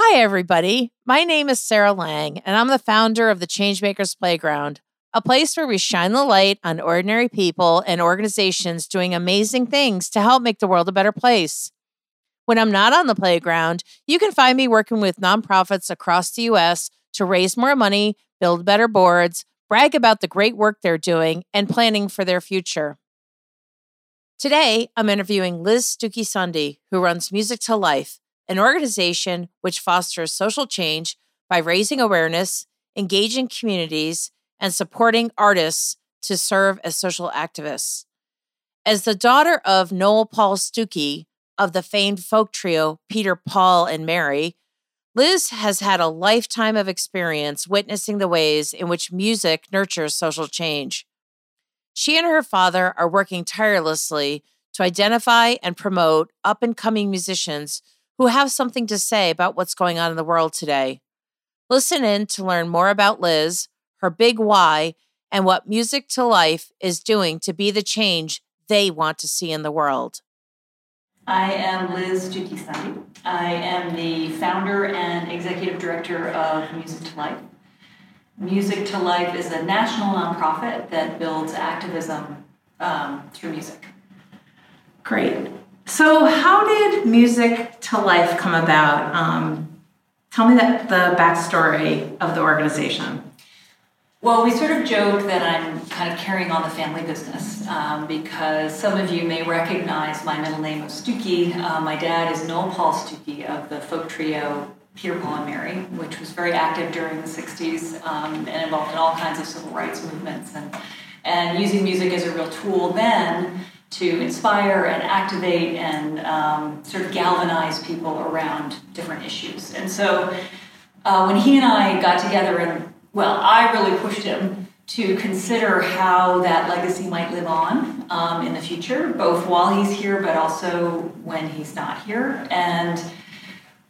Hi, everybody. My name is Sarah Lang, and I'm the founder of the Changemakers Playground, a place where we shine the light on ordinary people and organizations doing amazing things to help make the world a better place. When I'm not on the playground, you can find me working with nonprofits across the US to raise more money, build better boards, brag about the great work they're doing, and planning for their future. Today, I'm interviewing Liz Stookey Sunde, who runs Music to Life an organization which fosters social change by raising awareness, engaging communities, and supporting artists to serve as social activists. As the daughter of Noel Paul Stookey of the famed folk trio Peter, Paul, and Mary, Liz has had a lifetime of experience witnessing the ways in which music nurtures social change. She and her father are working tirelessly to identify and promote up and coming musicians who have something to say about what's going on in the world today. Listen in to learn more about Liz, her big why, and what Music to Life is doing to be the change they want to see in the world. I am Liz Stookey I am the founder and executive director of Music to Life. Music to Life is a national nonprofit that builds activism um, through music. Great. So, how did Music to Life come about? Um, tell me that the backstory of the organization. Well, we sort of joke that I'm kind of carrying on the family business um, because some of you may recognize my middle name of Stookey. Uh, my dad is Noel Paul Stookey of the folk trio Peter, Paul, and Mary, which was very active during the 60s um, and involved in all kinds of civil rights movements and, and using music as a real tool then to inspire and activate and um, sort of galvanize people around different issues. And so uh, when he and I got together, and well, I really pushed him to consider how that legacy might live on um, in the future, both while he's here, but also when he's not here. And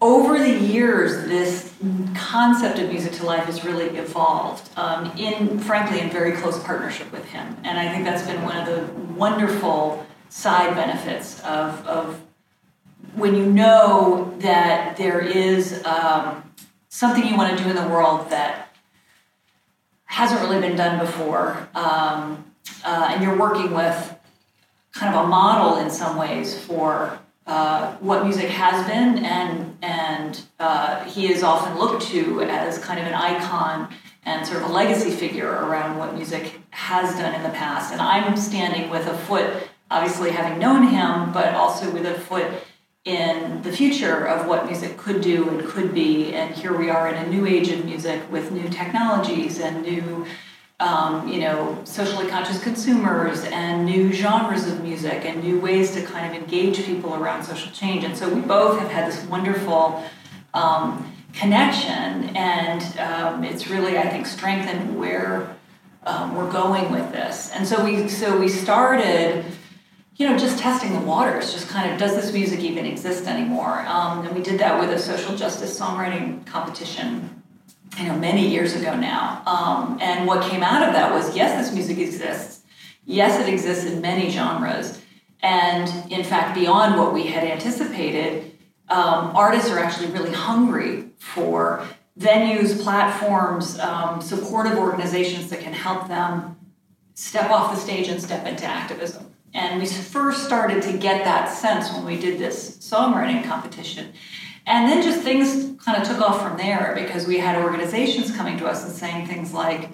over the years, this concept of music to life has really evolved um, in, frankly, in very close partnership with him. And I think that's been one of the wonderful side benefits of, of when you know that there is um, something you want to do in the world that hasn't really been done before, um, uh, and you're working with kind of a model in some ways for uh, what music has been, and and uh, he is often looked to as kind of an icon and sort of a legacy figure around what music has done in the past. And I'm standing with a foot, obviously having known him, but also with a foot in the future of what music could do and could be. And here we are in a new age of music with new technologies and new um, you know, socially conscious consumers and new genres of music and new ways to kind of engage people around social change. And so we both have had this wonderful um, connection, and um, it's really, I think, strengthened where um, we're going with this. And so we, so we started. You know, just testing the waters, just kind of, does this music even exist anymore? Um, and we did that with a social justice songwriting competition you know, many years ago now. Um, and what came out of that was yes, this music exists. Yes, it exists in many genres. And in fact, beyond what we had anticipated, um, artists are actually really hungry for venues, platforms, um, supportive organizations that can help them step off the stage and step into activism. And we first started to get that sense when we did this songwriting competition. And then just things kind of took off from there because we had organizations coming to us and saying things like,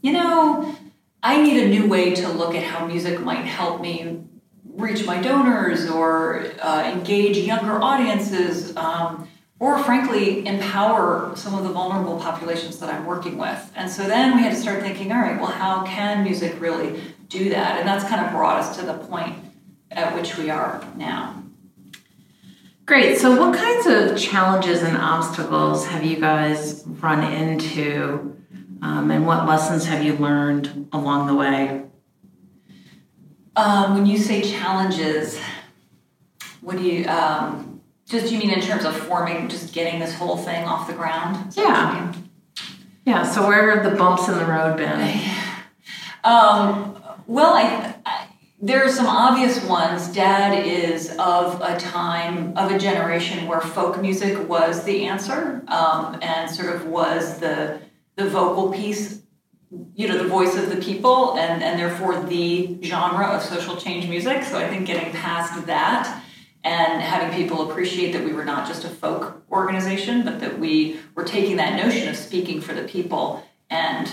you know, I need a new way to look at how music might help me reach my donors or uh, engage younger audiences, um, or frankly, empower some of the vulnerable populations that I'm working with. And so then we had to start thinking, all right, well, how can music really do that? And that's kind of brought us to the point at which we are now. Great. So, what kinds of challenges and obstacles have you guys run into, um, and what lessons have you learned along the way? Um, when you say challenges, what do you um, just do you mean in terms of forming, just getting this whole thing off the ground? Yeah. Yeah. So, where have the bumps in the road been? Um, well, I there are some obvious ones. Dad is of a time, of a generation where folk music was the answer um, and sort of was the, the vocal piece, you know, the voice of the people and, and therefore the genre of social change music. So I think getting past that and having people appreciate that we were not just a folk organization, but that we were taking that notion of speaking for the people and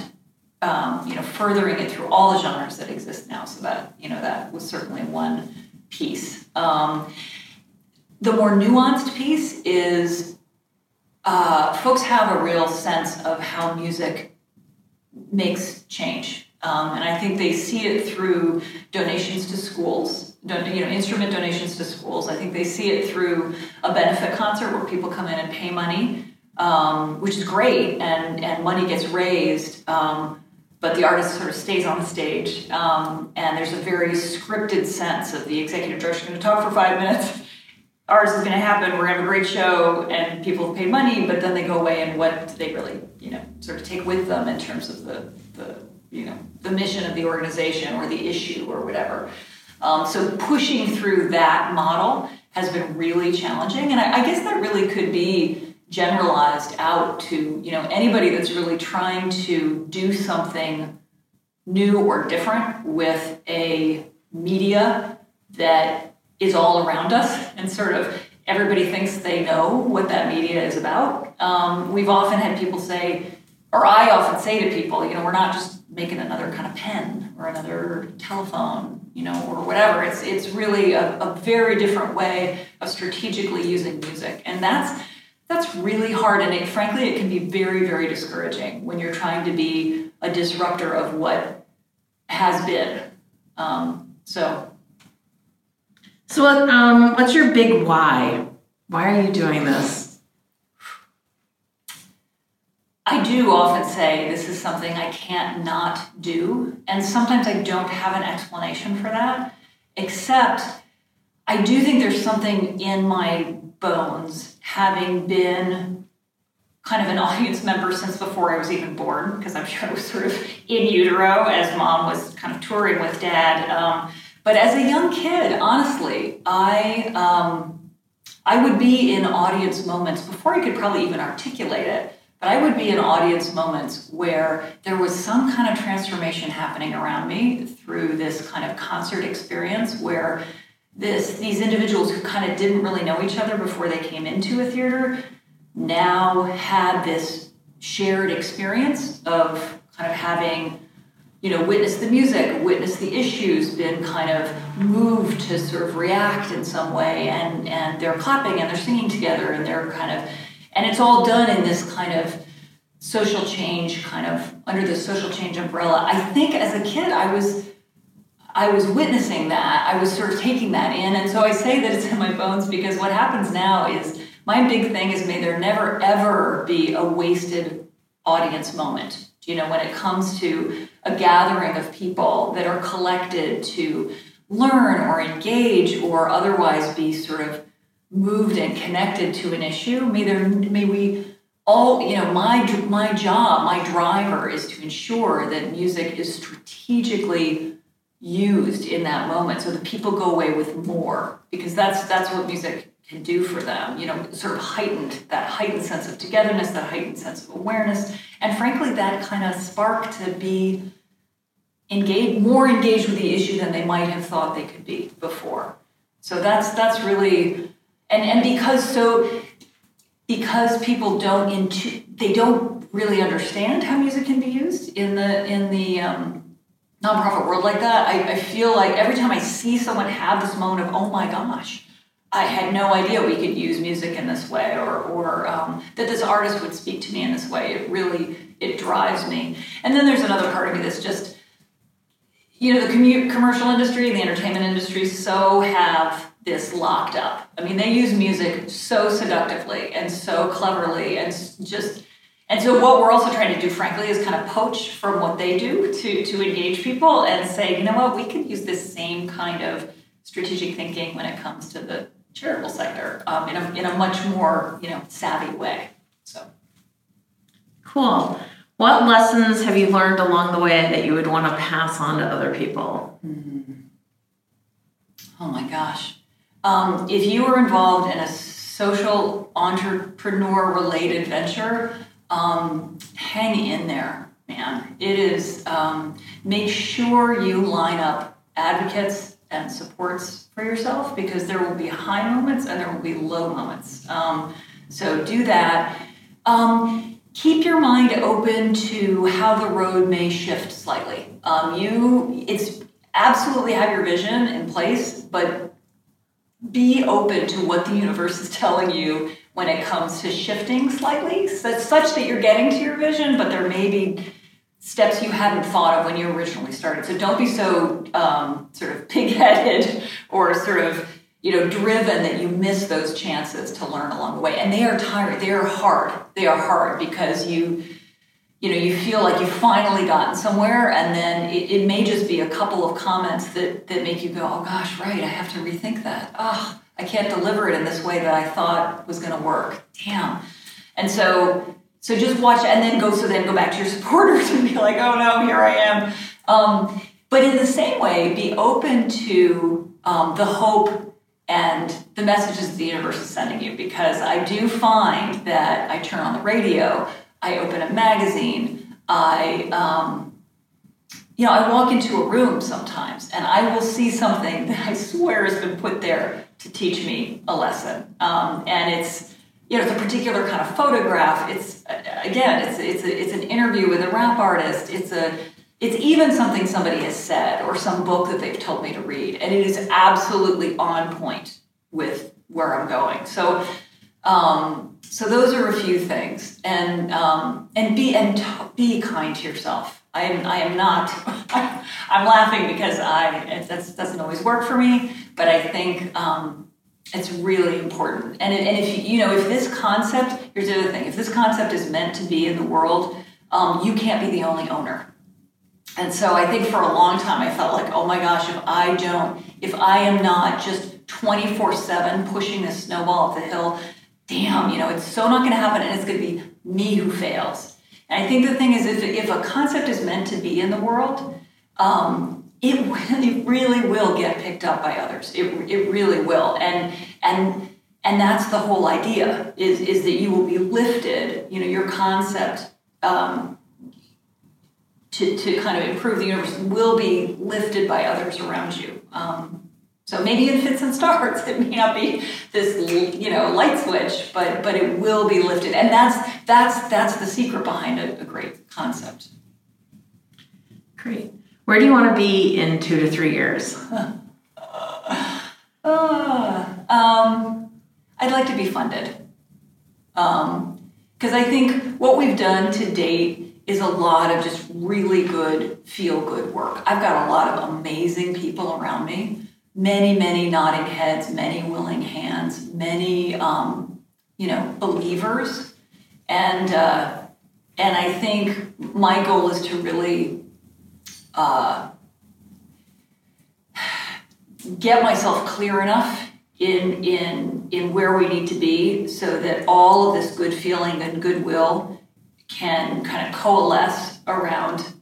um, you know furthering it through all the genres that exist now. So that you know that was certainly one piece. Um, the more nuanced piece is uh, folks have a real sense of how music makes change. Um, and I think they see it through donations to schools, you know, instrument donations to schools. I think they see it through a benefit concert where people come in and pay money, um, which is great, and and money gets raised. Um, but the artist sort of stays on the stage, um, and there's a very scripted sense of the executive director going to talk for five minutes. Ours is going to happen. We're going to have a great show, and people have paid money, but then they go away, and what do they really, you know, sort of take with them in terms of the the you know the mission of the organization or the issue or whatever. Um, so pushing through that model has been really challenging, and I, I guess that really could be generalized out to you know anybody that's really trying to do something new or different with a media that is all around us and sort of everybody thinks they know what that media is about. Um, we've often had people say or i often say to people you know we're not just making another kind of pen or another telephone you know or whatever. It's it's really a, a very different way of strategically using music. And that's that's really hard and it, frankly it can be very very discouraging when you're trying to be a disruptor of what has been. Um, so. So um, what's your big why? Why are you doing this? I do often say this is something i can't not do and sometimes i don't have an explanation for that except i do think there's something in my bones having been kind of an audience member since before I was even born, because I'm sure I was sort of in utero as mom was kind of touring with dad. Um, but as a young kid, honestly, I um, I would be in audience moments before I could probably even articulate it. But I would be in audience moments where there was some kind of transformation happening around me through this kind of concert experience where this these individuals who kind of didn't really know each other before they came into a theater now had this shared experience of kind of having you know witnessed the music witnessed the issues been kind of moved to sort of react in some way and and they're clapping and they're singing together and they're kind of and it's all done in this kind of social change kind of under the social change umbrella. I think as a kid i was I was witnessing that. I was sort of taking that in. And so I say that it's in my bones because what happens now is my big thing is may there never, ever be a wasted audience moment. You know, when it comes to a gathering of people that are collected to learn or engage or otherwise be sort of moved and connected to an issue, may there, may we all, you know, my my job, my driver is to ensure that music is strategically used in that moment. So the people go away with more because that's that's what music can do for them you know sort of heightened that heightened sense of togetherness that heightened sense of awareness. And frankly that kind of spark to be engaged more engaged with the issue than they might have thought they could be before. So that's that's really and and because so because people don't into they don't really understand how music can be used in the in the um, nonprofit world like that, I, I feel like every time I see someone have this moment of, oh my gosh, I had no idea we could use music in this way, or, or um, that this artist would speak to me in this way. It really it drives me. And then there's another part of me that's just, you know, the commu- commercial industry, the entertainment industry, so have this locked up. I mean, they use music so seductively and so cleverly, and just and so what we're also trying to do, frankly, is kind of poach from what they do to, to engage people and say, you know what, we could use this same kind of strategic thinking when it comes to the charitable sector um, in, a, in a much more, you know, savvy way. So cool. What lessons have you learned along the way that you would want to pass on to other people? Mm-hmm. Oh my gosh. Um, if you are involved in a social entrepreneur related venture, um, hang in there, man. It is, um, make sure you line up advocates and supports for yourself because there will be high moments and there will be low moments. Um, so do that. Um, keep your mind open to how the road may shift slightly. Um, you, it's absolutely have your vision in place, but be open to what the universe is telling you when it comes to shifting slightly, such, such that you're getting to your vision, but there may be steps you hadn't thought of when you originally started. So don't be so um, sort of pig-headed or sort of you know driven that you miss those chances to learn along the way. And they are tired. They are hard. They are hard because you you know you feel like you've finally gotten somewhere and then it, it may just be a couple of comments that that make you go oh gosh right i have to rethink that. Oh i can't deliver it in this way that i thought was going to work. Damn. And so so just watch and then go so then go back to your supporters and be like oh no here i am. Um, but in the same way be open to um, the hope and the messages the universe is sending you because i do find that i turn on the radio I open a magazine. I, um, you know, I walk into a room sometimes and I will see something that I swear has been put there to teach me a lesson. Um, and it's, you know, it's a particular kind of photograph. It's again, it's it's a, it's an interview with a rap artist. It's a it's even something somebody has said or some book that they've told me to read, and it is absolutely on point with where I'm going. So um, so those are a few things, and um, and be and t- be kind to yourself. I am I am not. I'm laughing because I that doesn't always work for me, but I think um, it's really important. And it, and if you, know if this concept here's the other thing if this concept is meant to be in the world, um, you can't be the only owner. And so I think for a long time I felt like, oh my gosh, if I don't, if I am not just 24 7 pushing this snowball up the hill, damn, you know, it's so not going to happen and it's going to be me who fails. And I think the thing is, if, if a concept is meant to be in the world, um, it really, really will get picked up by others. It, it really will. And, and, and that's the whole idea is, is that you will be lifted, you know, your concept um, to, to kind of improve the universe will be lifted by others around you. Um, so maybe in fits and starts, it may not be this you know light switch, but but it will be lifted, and that's that's that's the secret behind a, a great concept. Great. Where do you want to be in two to three years? uh, um, I'd like to be funded because um, I think what we've done to date is a lot of just really good feel good work. I've got a lot of amazing people around me many, many nodding heads, many willing hands, many, um, you know, believers. And, uh, and I think my goal is to really uh, get myself clear enough in, in, in where we need to be so that all of this good feeling and goodwill can kind of coalesce around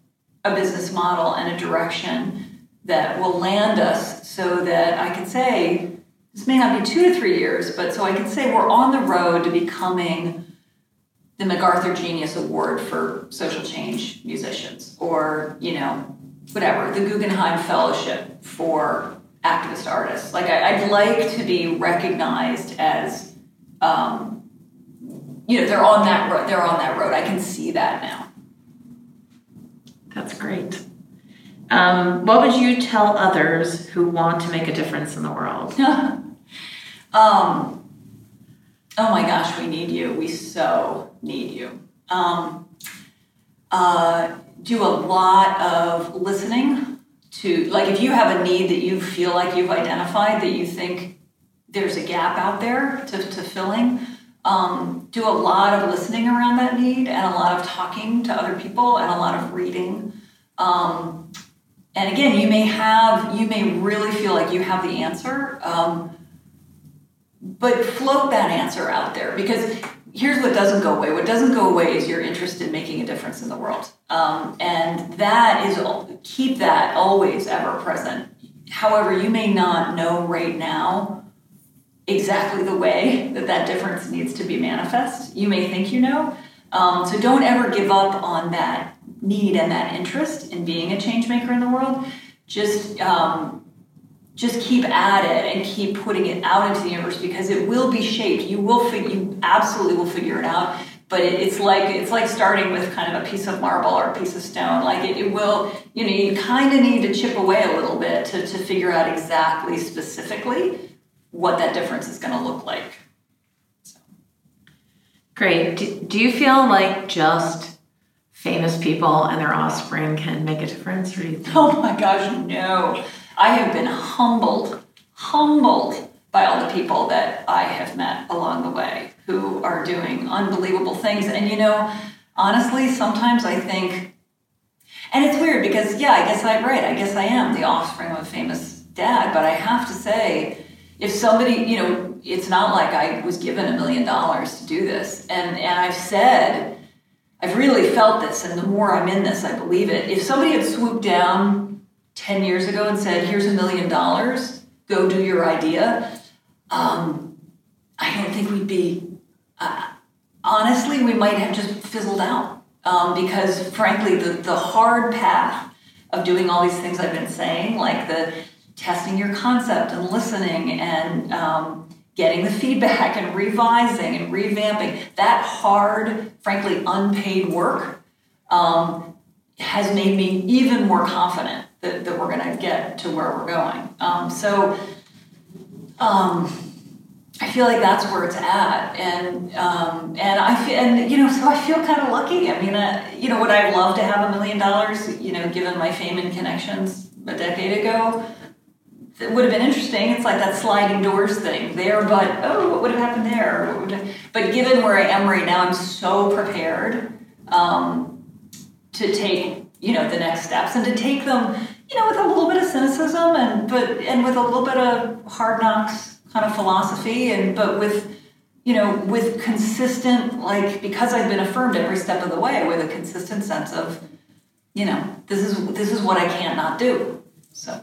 a business model and a direction that will land us so that I can say, this may not be two to three years, but so I can say we're on the road to becoming the MacArthur Genius Award for social change musicians, or, you know, whatever, the Guggenheim Fellowship for activist artists. Like, I, would like to be recognized as, um, you know, they're on that road. They're on that road. I can see that now. That's great. Um, what would you tell others who want to make a difference in the world? um, oh my gosh, we need you. We so need you. Um, uh, do a lot of listening to, like, if you have a need that you feel like you've identified that you think there's a gap out there to, to filling. Um, do a lot of listening around that need and a lot of talking to other people and a lot of reading. And again, you may have, you may really feel like you have the answer, um, but float that answer out there because here's what doesn't go away. What doesn't go away is your interest in making a difference in the world. Um, and that is, keep that always ever present. however, you may not know right now exactly the way that that difference needs to be manifest. You may think you know. Um, so don't ever give up on that need and that interest in being a change maker in the world. Just um, just keep at it and keep putting it out into the universe because it will be shaped. You will fig- you absolutely will figure it out. But it, it's like it's like starting with kind of a piece of marble or a piece of stone. Like it, it will, you know, you kind of need to chip away a little bit to, to figure out exactly specifically what that difference is going to look like. So. Great. Do, do you feel like just famous people and their offspring can make a difference? You? Oh my gosh, no. I have been humbled, humbled by all the people that I have met along the way who are doing unbelievable things. And you know, honestly, sometimes I think, and it's weird because, yeah, I guess I'm right. I guess I am the offspring of a famous dad, but I have to say, if somebody, you know, it's not like I was given a million dollars to do this. And, and I've said, I've really felt this, and the more I'm in this, I believe it. If somebody had swooped down 10 years ago and said, here's a million dollars, go do your idea, um, I don't think we'd be, uh, honestly, we might have just fizzled out. Um, because frankly, the, the hard path of doing all these things I've been saying, like the testing your concept and listening and um, getting the feedback and revising and revamping, that hard, frankly, unpaid work um, has made me even more confident that, that we're going to get to where we're going. Um, so um, I feel like that's where it's at, and um, and I feel and you know so I feel kind of lucky. I mean, uh, you know, would I love to have a million dollars? You know, given my fame and connections a decade ago. It would have been interesting. It's like that sliding doors thing there, but oh, what would have happened there? But given where I am right now, I'm so prepared um, to take you know the next steps and to take them you know with a little bit of cynicism and but and with a little bit of hard knocks kind of philosophy and but with you know with consistent like because I've been affirmed every step of the way with a consistent sense of you know this is this is what I can't not do so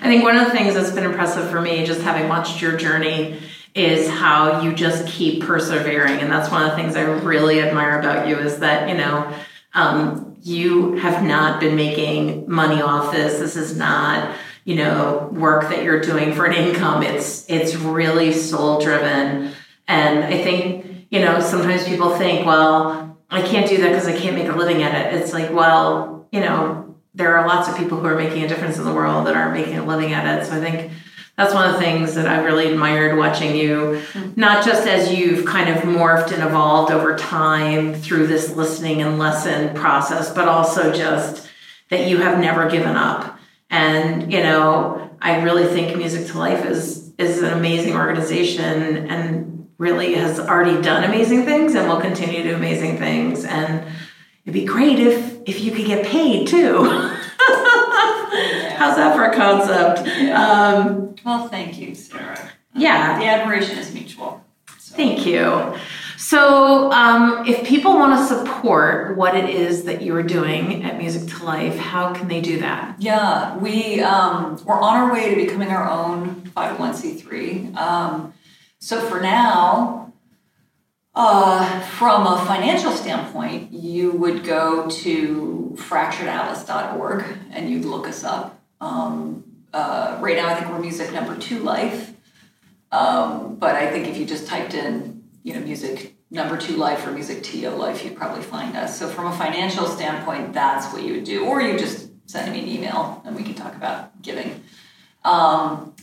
I think one of the things that's been impressive for me just having watched your journey is how you just keep persevering and that's one of the things I really admire about you is that you know um, you have not been making money off this. This is not, you know, work that you're doing for an income. It's it's really soul driven. And I think, you know, sometimes people think, well, I can't do that because I can't make a living at it. It's like, well, you know, there are lots of people who are making a difference in the world that aren't making a living at it. So I think that's one of the things that I've really admired watching you, mm-hmm. not just as you've kind of morphed and evolved over time through this listening and lesson process, but also just that you have never given up. And, you know, I really think Music to Life is is an amazing organization and really has already done amazing things and will continue to do amazing things. And it'd be great if if you could get paid too. How's that for a concept? Um, well, thank you, Sarah. Yeah. The admiration is mutual. So. Thank you. So, um, if people want to support what it is that you are doing at Music to Life, how can they do that? Yeah, we um, we're on our way to becoming our own 501c3. Um, so for now, uh, from a financial standpoint, you would go to fracturedatlas.org and you'd look us up. Um, uh, right now, I think we're music number two life. Um, but I think if you just typed in, you know, music number two life or music TO life, you'd probably find us. So from a financial standpoint, that's what you would do. Or you just send me an email and we can talk about giving. Um,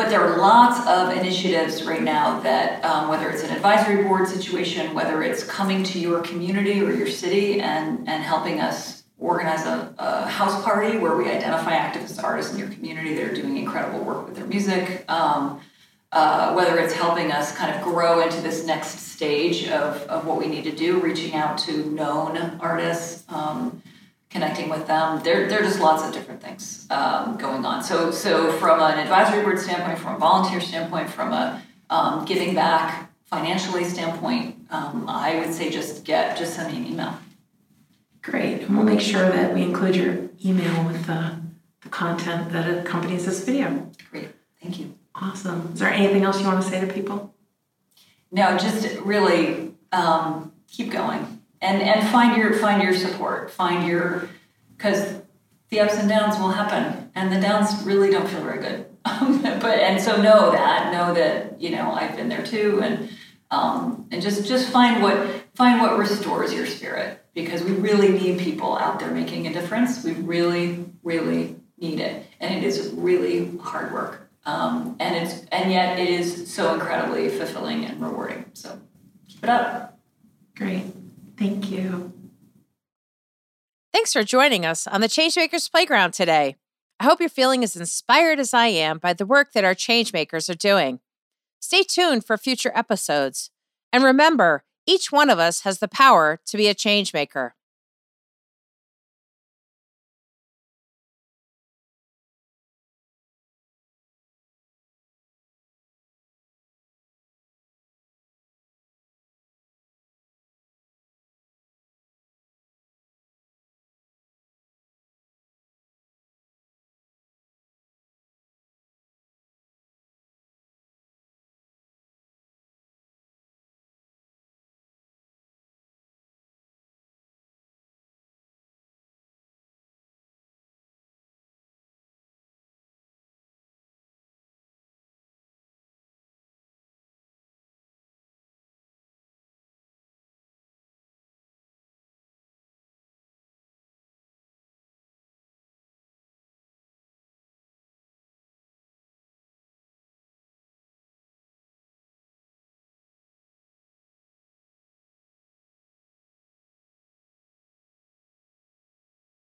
but there are lots of initiatives right now that, um, whether it's an advisory board situation, whether it's coming to your community or your city and, and helping us organize a, a, house party where we identify activist artists in your community that are doing incredible work with their music. Um, uh, whether it's helping us kind of grow into this next stage of, of what we need to do, reaching out to known artists, um, connecting with them. There, there are just lots of different things um, going on. So, so from an advisory board standpoint, from a volunteer standpoint, from a um, giving back financially standpoint, um, I would say just get just send me an email. Great. And we'll make sure that we include your email with the the content that accompanies this video. Great. Thank you. Awesome. Is there anything else you want to say to people? No, just really um, keep going and and find your find your support. Find your because the ups and downs will happen, and the downs really don't feel very good. but and so know that know that you know I've been there too, and um, and just just find what find what restores your spirit because we really need people out there making a difference. We really really need it, and it is really hard work. Um, and it's and yet it is so incredibly fulfilling and rewarding. So keep it up. Great. Thank you. Thanks for joining us on the Changemakers Playground today. I hope you're feeling as inspired as I am by the work that our changemakers are doing. Stay tuned for future episodes. And remember, each one of us has the power to be a changemaker.